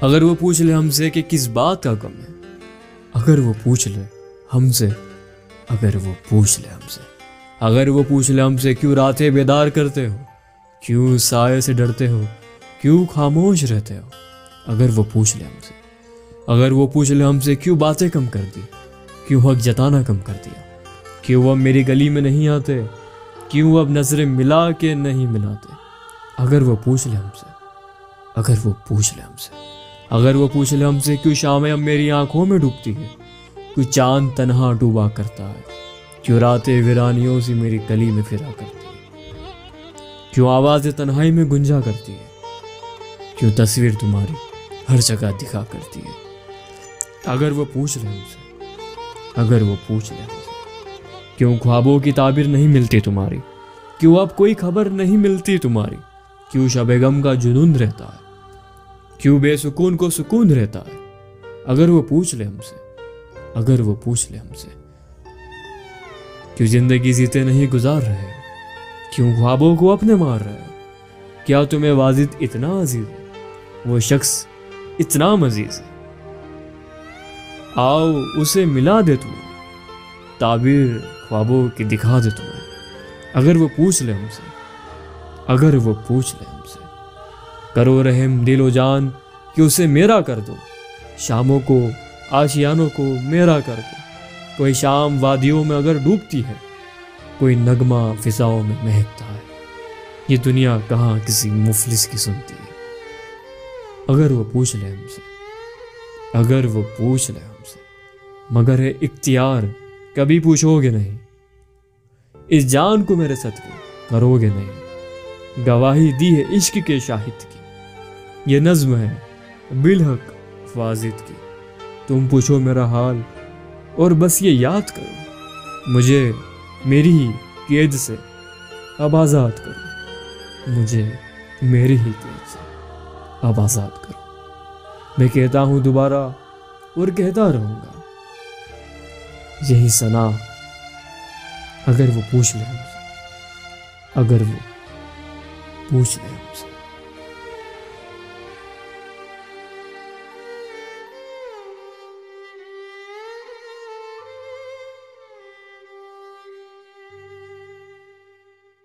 اگر وہ پوچھ لے ہم سے کہ کس بات کا کم ہے۔ اگر وہ پوچھ لے ہم سے، اگر وہ پوچھ لے ہم سے۔ اگر وہ پوچھ لے ہم سے کیوں راتیں بیدار کرتے ہو؟ کیوں سائے سے ڈرتے ہو؟ کیوں خاموش رہتے ہو؟ اگر وہ پوچھ لے ہم سے۔ اگر وہ پوچھ لے ہم سے کیوں باتیں کم کر دی؟ کیوں حق جتانا کم کر دیا؟ کیوں وہ اب میری گلی میں نہیں آتے؟ کیوں اب نظریں ملا کے نہیں ملاتے؟ اگر وہ پوچھ لے ہم سے، اگر وہ پوچھ لے ہم سے۔ اگر وہ پوچھ لے ہم سے کیوں شامیں اب میری آنکھوں میں ڈوبتی ہے کیوں چاند تنہا ڈوبا کرتا ہے، کیوں راتیں ویرانیوں سے میری گلی میں پھرا کرتی ہے کیوں آوازیں تنہائی میں گنجا کرتی ہے کیوں تصویر تمہاری ہر جگہ دکھا کرتی ہے اگر وہ پوچھ لے ہم سے، اگر وہ پوچھ لے ہم سے، کیوں خوابوں کی تعبیر نہیں ملتی تمہاری؟ کیوں اب کوئی خبر نہیں ملتی تمہاری؟ کیوں شب غم کا جنون رہتا ہے؟ کیوں بے سکون کو سکون رہتا ہے؟ اگر وہ پوچھ لے ہم سے، اگر وہ پوچھ لے ہم سے۔ کیوں زندگی جیتے نہیں گزار رہے؟ کیوں خوابوں کو اپنے مار رہے؟ کیا تمہیں واجد اتنا عزیز ہے؟ وہ شخص اتنا مزید ہے۔ آؤ اسے ملا دے تمہیں۔ تعبیر خوابوں کی دکھا دے تمہیں۔ اگر وہ پوچھ لے ہم سے، اگر وہ پوچھ لے ہم سے۔ کرو رحم دل و جان کہ اسے میرا کر دو۔ شاموں کو، آشیانوں کو میرا کر دو۔ کوئی شام وادیوں میں اگر ڈوبتی ہے، کوئی نغمہ فضاؤں میں مہکتا ہے۔ یہ دنیا کہاں کسی مفلس کی سنتی ہے؟ اگر وہ پوچھ لے ہم سے، اگر وہ پوچھ لے ہم سے۔ مگر ہے اختیار، کبھی پوچھو گے نہیں۔ اس جان کو میرے صدقے، کرو گے نہیں۔ گواہی دی ہے عشق کے شاہد کی۔ یہ نظم ہے۔ بالحق واجد کی۔ تم پوچھو میرا حال اور بس یہ یاد کرو۔ مجھے میری ہی قید سے اب آزاد کرو۔ مجھے میری ہی قید سے اب آزاد کرو۔ میں کہتا ہوں دوبارہ اور کہتا رہوں گا۔ یہی سنا اگر وہ پوچھ لے ہم سے، اگر وہ پوچھ لے